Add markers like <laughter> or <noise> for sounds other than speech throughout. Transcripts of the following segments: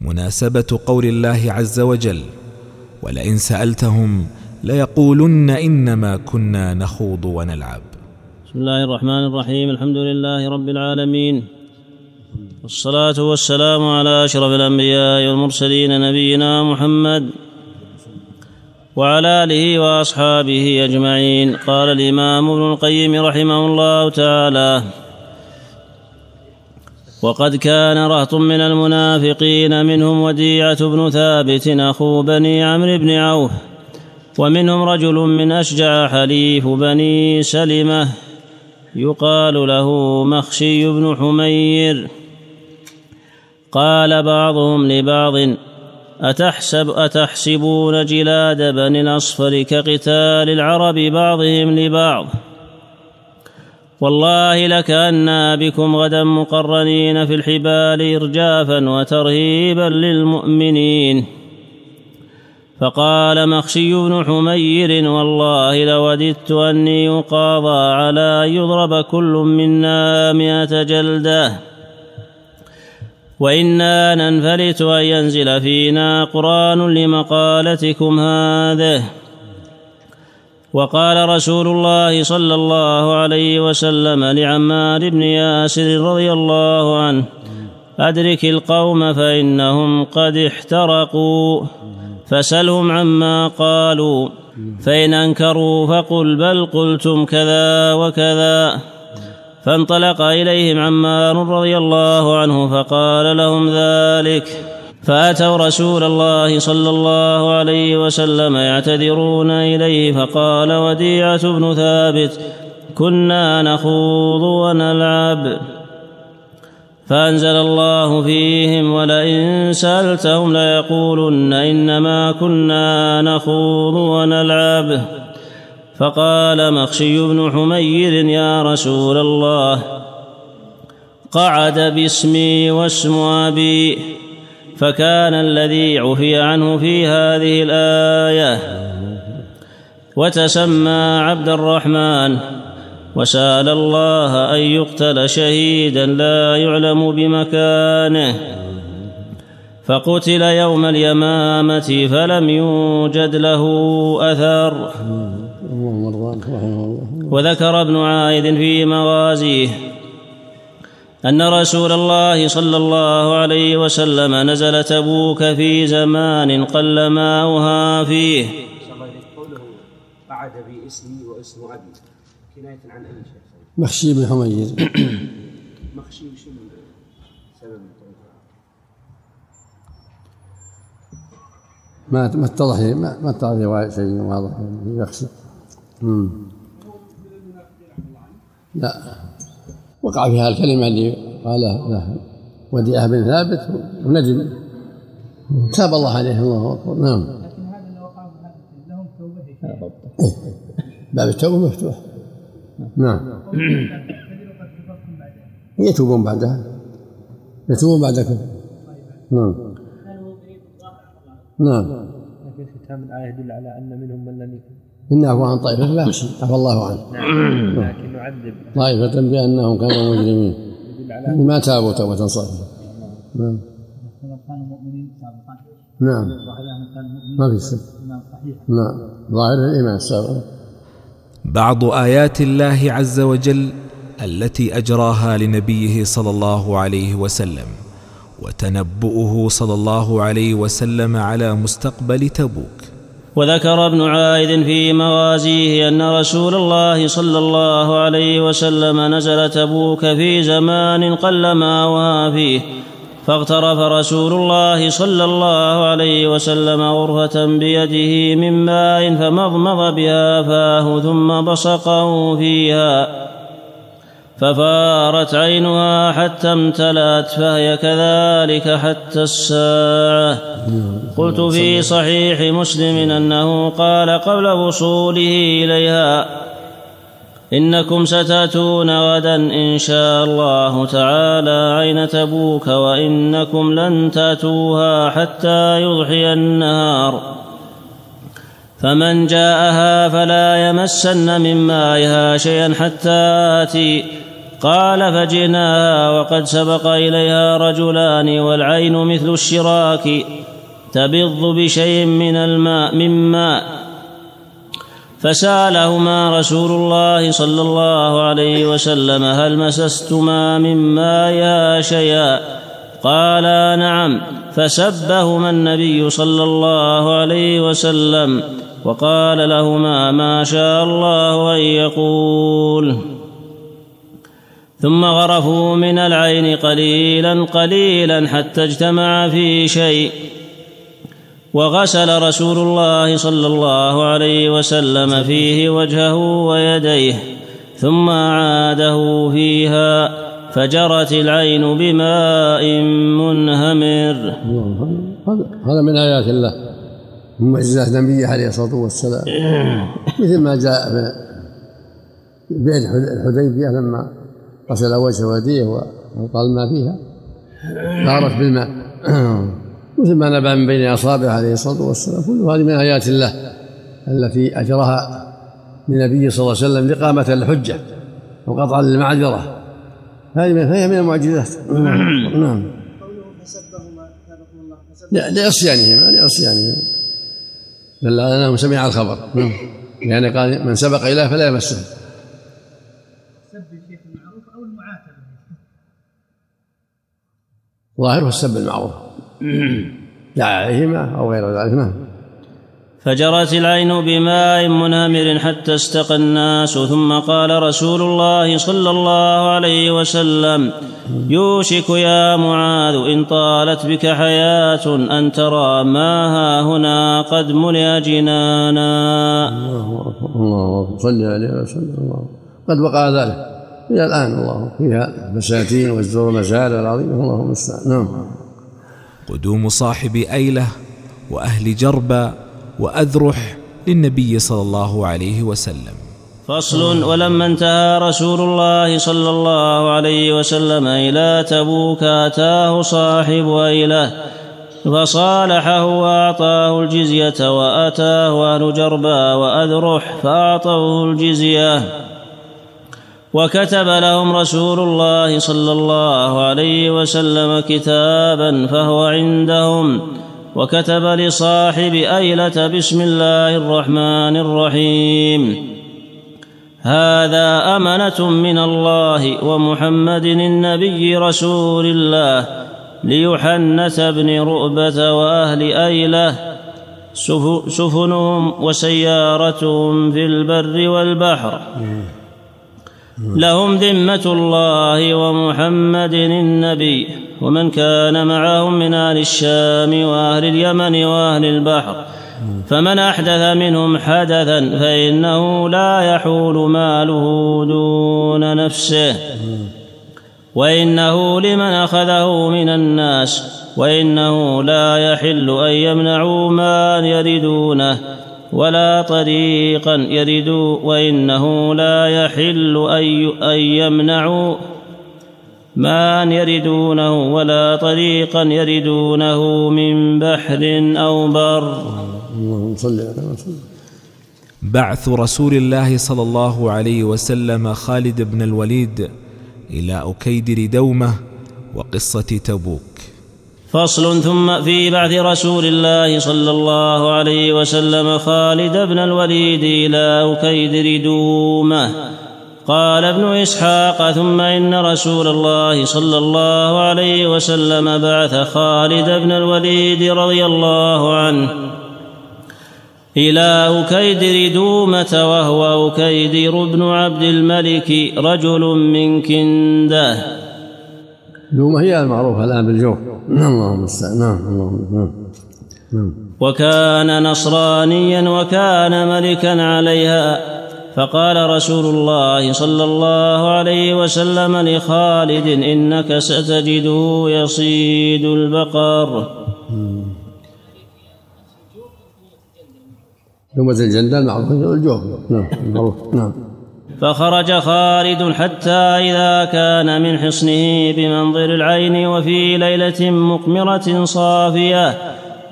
مناسبة قول الله عز وجل ولئن سألتهم ليقولن إنما كنا نخوض ونلعب بسم الله الرحمن الرحيم الحمد لله رب العالمين والصلاة والسلام على أشرف الأنبياء والمرسلين نبينا محمد وعلى آله وأصحابه أجمعين. قال الإمام ابن القيم رحمه الله تعالى وقد كان رهط من المنافقين منهم وديعة بن ثابت أخو بني عمرو بن عوف ومنهم رجل من أشجع حليف بني سلمة يقال له مخشي بن حمير. قال بعضهم لبعض أتحسب أتحسبون جلاد بني الأصفر كقتال العرب بعضهم لبعض؟ والله لكأنا بكم غدا مقرنين في الحبال إرجافا وترهيبا للمؤمنين. فقال مخشي بن حمير والله لوددت أني يقاضى على أن يضرب كل منا مئة جلدة. وإنا ننفلت أن ينزل فينا قرآن لمقالتكم هذه وقال رسول الله صلى الله عليه وسلم لعمار بن ياسر رضي الله عنه أدرك القوم فإنهم قد احترقوا. فسلهم عما قالوا فإن أنكروا فقل بل قلتم كذا وكذا. فانطلق إليهم عمار رضي الله عنه فقال لهم ذلك. فأتوا رسول الله صلى الله عليه وسلم يعتذرون إليه فقال وديعة بن ثابت كنا نخوض ونلعب فأنزل الله فيهم ولئن سألتهم ليقولن إنما كنا نخوض ونلعب فقال مخشي بن حمير يا رسول الله قعد باسمي واسم أبي فكان الذي عفي عنه في هذه الآية. وتسمى عبد الرحمن. وسال الله أن يقتل شهيدا لا يعلم بمكانه. فقتل يوم اليمامة فلم يوجد له أثر. وذكر ابن عائد في مغازيه. أن رسول الله صلى الله عليه وسلم نزل تبوك في زمان قل ماؤها فيه. قوله قعد باسمي واسم ابي كنايه عن اي شيء مخشي بن حمير مخشي وشو سبب ما ما اتضح ما ما اتضح شيء واضح. يخشى. لا. وقع فيها الكلمة اللي قالها له. وديعة بن ثابت وندم تاب الله عليه الله أكبر. نعم. باب التوبة مفتوح. نعم. يتوبون بعدها. يتوبون بعدكم. نعم. نعم. لكن ختام الآية يدل على أن منهم من لم يكن إن عفوا عن طائفة فأحسن عفى الله عنه. نعم. لكن نعذب. طائفة بأنهم كانوا مجرمين. ما تابوا توبة صالحة. نعم. كانوا مؤمنين نعم. ما في شك. نعم. ظاهر الإيمان السابق. بعض آيات الله عز وجل التي أجراها لنبيه صلى الله عليه وسلم وتنبؤه صلى الله عليه وسلم على مستقبل تبوك. وذكر ابن عائد في مغازيه أن رسول الله صلى الله عليه وسلم نزل تبوك في زمان قل ماوها فيه فاغترف رسول الله صلى الله عليه وسلم غرفة بيده من ماء فمضمض بها فاه ثم بصقه فيها. ففارت عينها حتى امتلأت فهي كذلك حتى الساعة. قلت في صحيح مسلم أنه قال قبل وصوله إليها إنكم ستأتون غدا إن شاء الله تعالى عين تبوك وإنكم لن تأتوها حتى يضحي النهار. فمن جاءها فلا يمسن من مائها شيئا حتى آتي. قال فجئناها وقد سبق إليها رجلان والعين مثل الشراك تبض بشيء من الماء من ماء. فسألهما رسول الله صلى الله عليه وسلم هل مسستما من ماء شيئا قالا نعم. فسبهما النبي صلى الله عليه وسلم وقال لهما ما شاء الله أن يقول. ثم غرفوا من العين قليلا قليلا حتى اجتمع في شيء. وغسل رسول الله صلى الله عليه وسلم فيه وجهه ويديه ثم اعاده فيها فجرت العين بماء منهمر. هذا من آيات الله من معجزات نبيه عليه الصلاة والسلام. <laughs> مثل ما جاء في بئر الحديبية لما غسل وجهه ويديه والقى الماء فيها. غارت بالماء. مثل ما نبع من بين اصابعه عليه الصلاة والسلام. كل هذه من آيات الله التي اجراها للنبي صلى الله عليه وسلم لقامة الحجة وقطعا للمعذرة. هذه فهي من المعجزات. نعم. لعصيانهما لعصيانهما دل على انه سمع الخبر. نعم. يعني قال من سبق اليه فلا يمسه. ظاهره السب المعروف. <clears throat> دعا عليهما أو غير ذلك نعم. فجرت العين بماء منهمر حتى استقى الناس ثم قال رسول الله صلى الله عليه وسلم يوشك يا معاذ إن طالت بك حياة أن ترى ما ها هنا قد ملئ جنانا. الله أكبر الله أكبر. صل عليه وسلم الله قد وقع ذلك. إلى الآن الله فيها بساتين والزور مسائل العظيمه الله المستعان. نعم. قدوم صاحب أيلة وأهل جربه وأذرح للنبي صلى الله عليه وسلم. فصل ولما انتهى رسول الله صلى الله عليه وسلم إلى تبوك أتاه صاحب أيلة فصالحه وأعطاه الجزية وأتاه أهل جربا وأذرح فأعطوه الجزية. وكتب لهم رسول الله صلى الله عليه وسلم كتابا فهو عندهم. وكتب لصاحب أيلة بسم الله الرحمن الرحيم. هذا أمنة من الله ومحمد النبي رسول الله ليحنث بن رؤبة وأهل أيلة سفنهم وسيارتهم في البر والبحر. لهم ذمة الله ومحمد النبي ومن كان معهم من أهل الشام وأهل اليمن وأهل البحر. فمن أحدث منهم حدثا فإنه لا يحول ماله دون نفسه. وإنه لمن أخذه من الناس وإنه لا يحل أن يمنعوا ما يردونه ولا طريقا يردوا وإنه لا يحل أن يمنعوا ما يردونه ولا طريقا يردونه من بحر أو بر. اللهم صل على بعث رسول الله صلى الله عليه وسلم خالد بن الوليد إلى أكيدر دومة وقصة تبوك. فصل ثم في بعث رسول الله صلى الله عليه وسلم خالد بن الوليد إلى أكيدر دومة قال ابن إسحاق ثم إن رسول الله صلى الله عليه وسلم بعث خالد بن الوليد رضي الله عنه إلى أكيدر دومة وهو أكيدر بن عبد الملك رجل من كنده. دومة هي المعروفة الآن بالجوف. نعم اللهم المستعان نعم اللهم نعم نعم. وكان نصرانيا وكان ملكا عليها فقال رسول الله صلى الله عليه وسلم لخالد إنك ستجده يصيد البقر. دومة الجندل معروفة الجوف. نعم معروف نعم. فخرج خالد حتى إذا كان من حصنه بمنظر العين وفي ليلة مقمرة صافية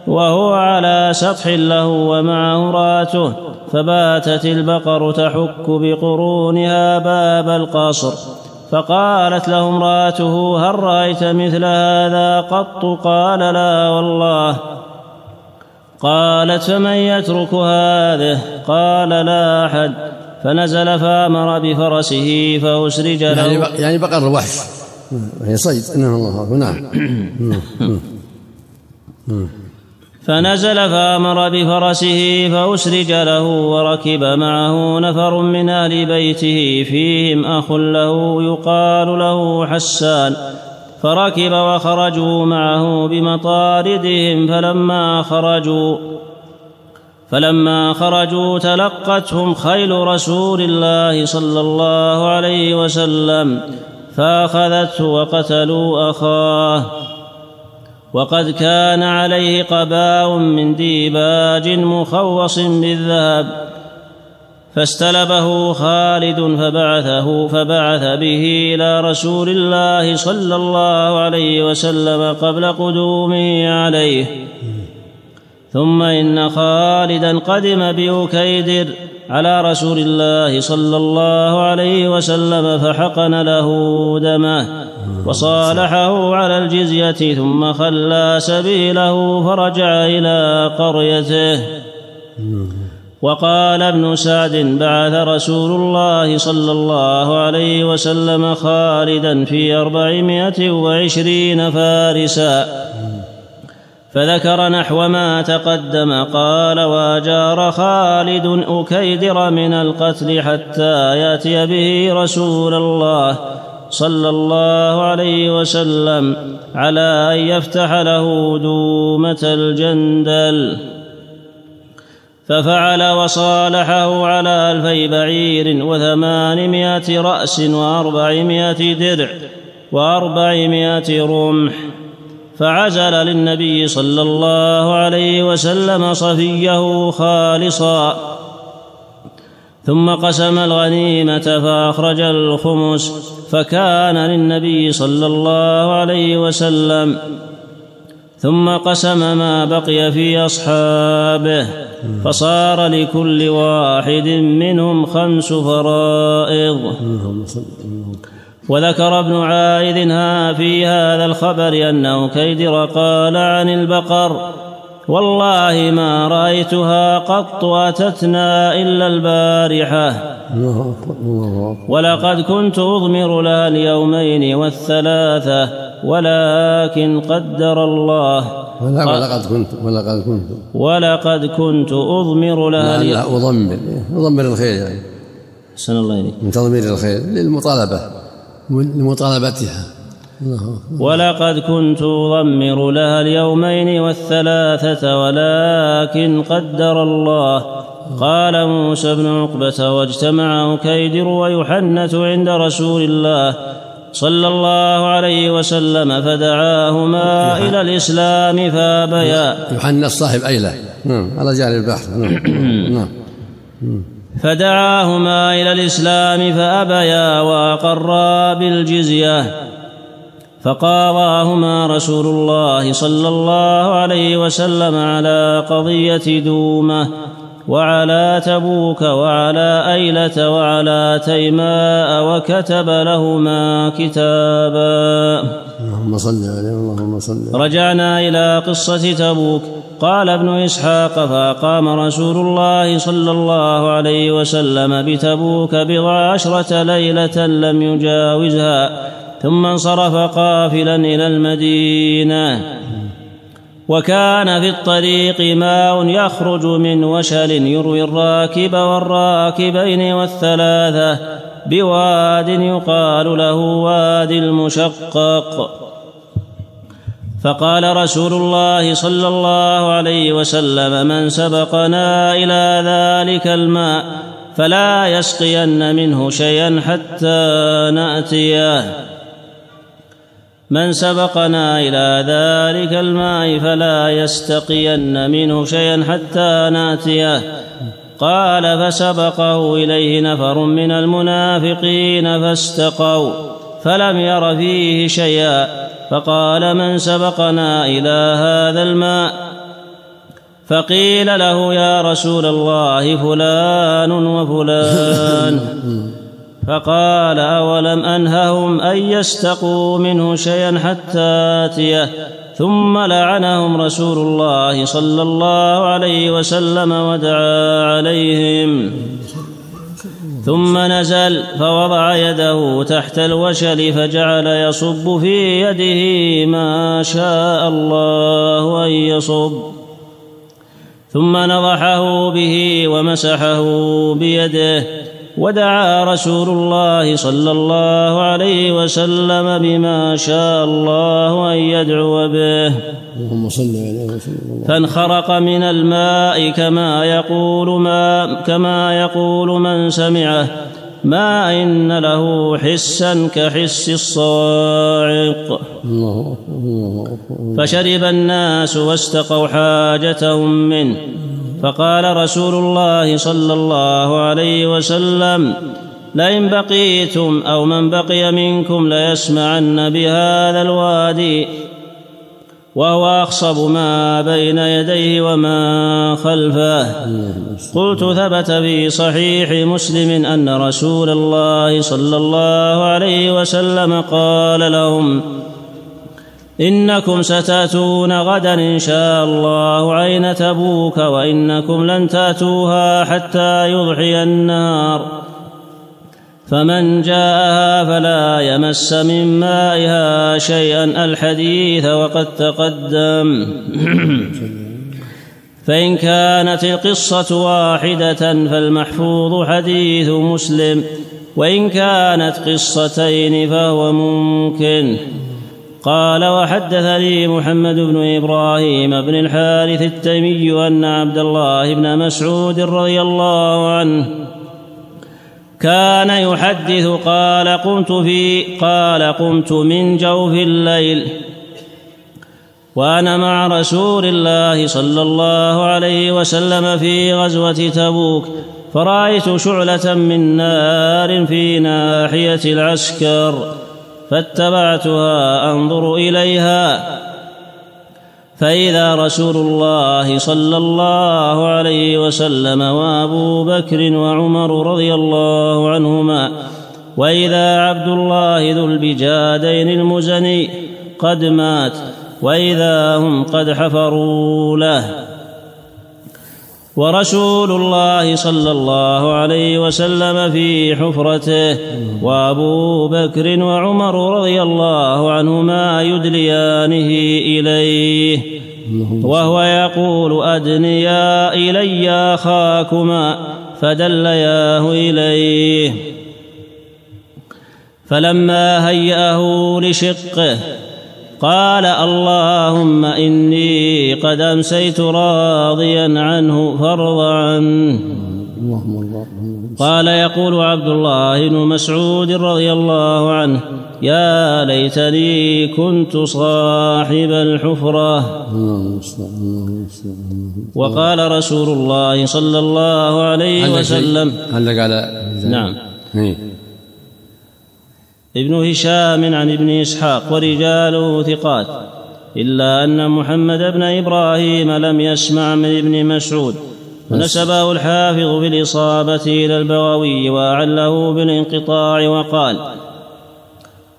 وهو على سطح له ومعه راته فباتت البقر تحك بقرونها باب القصر. فقالت له امرأته هل رأيت مثل هذا قط؟ قال لا والله. قالت فمن يترك هذه؟ قال لا أحد. فنزل فأمر بفرسه فأسرج له. يعني بق- يعني بقر الوحش. وهي صيد. إنه الله نعم. <laughs> فنزل فأمر بفرسه فأسرج له وركب معه نفر من أهل بيته فيهم أخ له يقال له حسان. فركب وخرجوا معه بمطاردهم فلما خرجوا فلما خرجوا تلقتهم خيل رسول الله صلى الله عليه وسلم فأخذته وقتلوا أخاه. وقد كان عليه قباء من ديباج مخوص بالذهب فاستلبه خالد فبعثه فبعث به إلى رسول الله صلى الله عليه وسلم قبل قدومه عليه. ثم إن خالدا قدم بأكيدر على رسول الله صلى الله عليه وسلم فحقن له دمه وصالحه على الجزية ثم خلى سبيله فرجع إلى قريته. وقال ابن سعد بعث رسول الله صلى الله عليه وسلم خالدا في أربعمائة وعشرين فارسا. فذكر نحو ما تقدم قال وأجار خالد أكيدر من القتل حتى يأتي به رسول الله صلى الله عليه وسلم على أن يفتح له دومة الجندل. ففعل وصالحه على ألفي بعير وثمانمائة رأس وأربعمائة درع وأربعمائة رمح. فعزل للنبي صلى الله عليه وسلم صفيه خالصا. ثم قسم الغنيمة فأخرج الخمس فكان للنبي صلى الله عليه وسلم. ثم قسم ما بقي في أصحابه فصار لكل واحد منهم خمس فرائض. وذكر ابن عائذ ها في هذا الخبر أنه كيدر قال عن البقر والله ما رأيتها قط أتتنا إلا البارحة. ولقد كنت أضمر لها اليومين والثلاثة ولكن قدر الله. ولقد كنت ولقد كنت. ولقد كنت أضمر لها لا لا أضمر. أضمر الخير يعني. أحسن الله إليك. من تضمير الخير للمطالبة. لمطالبتها. ولقد كنت أضمر لها اليومين والثلاثة ولكن قدر الله. قال موسى بن عقبة واجتمع كيدر ويحنث عند رسول الله صلى الله عليه وسلم فدعاهما إلى الإسلام فابيا. يوحنا صاحب أيلة. نعم على جانب البحر. نعم. <clears throat> نعم. فدعاهما إلى الإسلام فأبيا وأقرا بالجزية فقاضاهما رسول الله صلى الله عليه وسلم على قضية دومة وعلى تبوك وعلى أيلة وعلى تيماء وكتب لهما كتابا. اللهم صل عليه اللهم صل رجعنا إلى قصة تبوك. قال ابن إسحاق فأقام رسول الله صلى الله عليه وسلم بتبوك بضع عشرة ليلة لم يجاوزها ثم انصرف قافلا إلى المدينة. وكان في الطريق ماء يخرج من وشل يروي الراكب والراكبين والثلاثة بواد يقال له وادي المشقق. فقال رسول الله صلى الله عليه وسلم من سبقنا إلى ذلك الماء فلا يسقين منه شيئا حتى نأتيه. من سبقنا إلى ذلك الماء فلا يستقين منه شيئا حتى نأتيه. قال فسبقه إليه نفر من المنافقين فاستقوا فلم ير فيه شيئا. فقال من سبقنا إلى هذا الماء؟ فقيل له يا رسول الله فلان وفلان. فقال أولم أنههم أن يستقوا منه شيئا حتى آتيه؟ ثم لعنهم رسول الله صلى الله عليه وسلم ودعا عليهم. ثم نزل فوضع يده تحت الوشل فجعل يصب في يده ما شاء الله أن يصب. ثم نضحه به ومسحه بيده. ودعا رسول الله صلى الله عليه وسلم بما شاء الله أن يدعو به. اللهم صل عليه وسلم فانخرق من الماء كما يقول ما كما يقول من سمعه. ما إن له حسا كحس أكبر. فشرب الناس واستقوا حاجتهم منه. فقال رسول الله صلى الله عليه وسلم لئن بقيتم أو من بقي منكم ليسمعن بهذا الوادي وهو أخصب ما بين يديه وما خلفه. قلت ثبت في صحيح مسلم أن رسول الله صلى الله عليه وسلم قال لهم إنكم ستاتون غدا إن شاء الله عين تبوك وإنكم لن تاتوها حتى يضحي النار. فمن جاءها فلا يمس من مائها شيئا الحديث وقد تقدم. <clears throat> فإن كانت القصة واحدة فالمحفوظ حديث مسلم وإن كانت قصتين فهو ممكن. قال وحدثني محمد بن إبراهيم بن الحارث التيمي أن عبد الله بن مسعود رضي الله عنه كان يحدث قال قمت في قال قمت من جوف الليل وأنا مع رسول الله صلى الله عليه وسلم في غزوة تبوك فرأيت شعلة من نار في ناحية العسكر فاتبعتها أنظر إليها. فإذا رسول الله صلى الله عليه وسلم وأبو بكر وعمر رضي الله عنهما وإذا عبد الله ذو البجادين المزني قد مات وإذا هم قد حفروا له. ورسول الله صلى الله عليه وسلم في حفرته وأبو بكر وعمر رضي الله عنهما يدليانه إليه وهو يقول أدنيا إلي أخاكما فدلياه إليه فلما هيأه لشقه قال اللهم إني قد أمسيت راضيا عنه فارض عنه. قال يقول عبد الله بن مسعود رضي الله عنه يا ليتني كنت صاحب صل وقال رسول الله صلى الله عليه وسلم علق على نعم. إيه. ابن هشام عن ابن إسحاق ورجاله ثقات إلا أن محمد بن إبراهيم لم يسمع من ابن مسعود ونسبه الحافظ في الاصابه إلى البغوي وأعله بالانقطاع وقال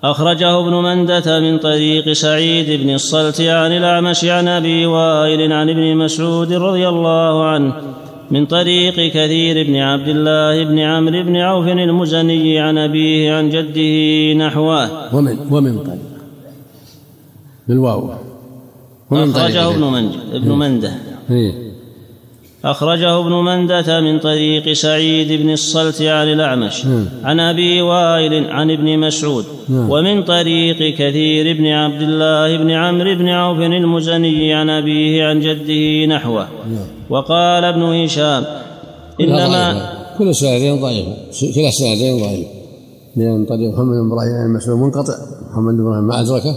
أخرجه ابن مندة من طريق سعيد بن الصلت عن الأعمش عن أبي وائل عن ابن مسعود رضي الله عنه من طريق كثير بن عبد الله بن عمرو بن عوف المزني عن أبيه عن جده نحوه. ومن ومن طريق. بالواو. ومن أخرجه ابن منج ابن منده. إيه. أخرجه ابن مندة من طريق سعيد بن الصلت عن الأعمش. نعم. عن أبي وائل عن ابن مسعود. نعم. ومن طريق كثير بن عبد الله بن عمرو بن عوف المزني عن أبيه عن جده نحوه. وقال ابن هشام إنما. كل السندين ضعيفة كلا السندين ضعيف. لأن طريق محمد بن إبراهيم عن مسعود منقطع. محمد بن إبراهيم ما أدركه.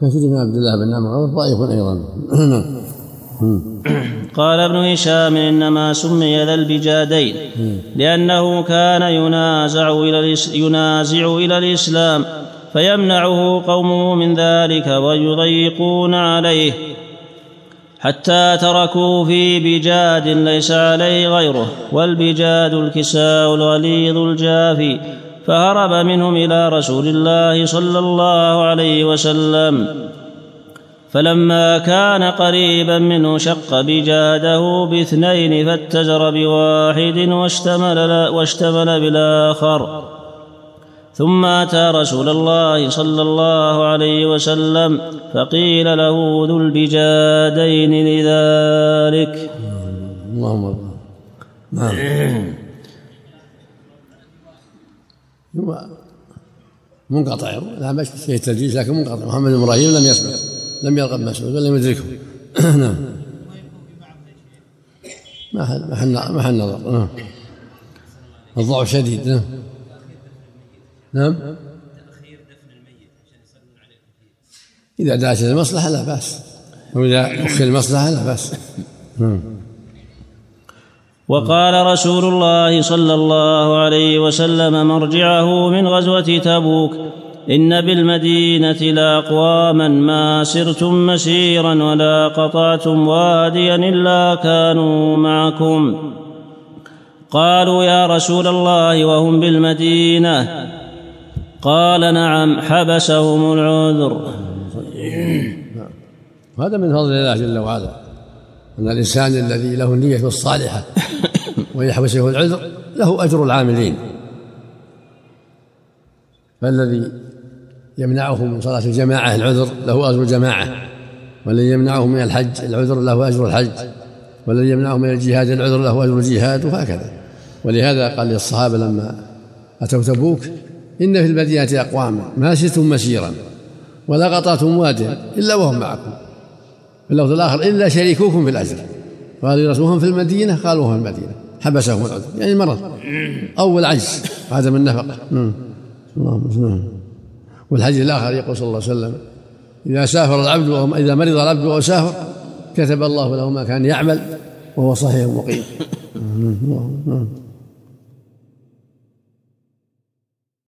كثير بن عبد الله بن عمرو؟ ضعيف أيضا. نعم <coughs> قال ابن هشام إنما سمي ذا البجادين لأنه كان ينازع إلى الإس- ينازع إلى الإسلام فيمنعه قومه من ذلك ويضيقون عليه. حتى تركوا في بجاد ليس عليه غيره والبجاد الكساء الغليظ الجافي فهرب منهم إلى رسول الله صلى الله عليه وسلم. فلما كان قريبا منه شق بجاده باثنين فاتجر بواحد واشتمل, واشتمل بالآخر. ثم أتى رسول الله صلى الله عليه وسلم فقيل له ذو البجادين لذلك. اللهم نعم. منقطع. لا مش في التلجيج لكن منقطع. محمد بن إبراهيم لم يسبق لم يلقى مسعود ولم يدركه. <coughs> نعم. محل محل محل نظر نعم. الضعف شديد. نعم. نعم. إذا دعت المصلحة لا بأس. وإذا أخي المصلحة لا بأس. نعم. وقال رسول الله صلى الله عليه وسلم مرجعه من غزوة تبوك إن بالمدينة لأقواما ما سرتم مسيرا ولا قطعتم واديا إلا كانوا معكم. قالوا يا رسول الله وهم بالمدينة. قال نعم حبسهم العذر. هذا من فضل الله جل وعلا. أن الإنسان الذي له النية الصالحة ويحبسه العذر له أجر العاملين. فالذي يمنعه من صلاة الجماعة العذر له أجر الجماعة. والذي يمنعه من الحج العذر له أجر الحج. والذي يمنعه من الجهاد العذر له أجر الجهاد وهكذا. ولهذا قال للصحابة لما أتوا تبوك إن في المدينة أقواما ما شئتم مسيرا ولا قطعتم واديا إلا وهم معكم. في اللفظ الآخر إلا شريكوكم في الأجر. قالوا رسولهم في المدينة؟ قالوا هم في المدينة. حبسهم العذر. يعني مرض. أو العجز. عدم النفقة اللهم والحديث الآخر يقول صلى الله عليه وسلم إذا سافر العبد إذا مرض العبد أو سافر كتب الله له ما كان يعمل وهو صحيح مقيم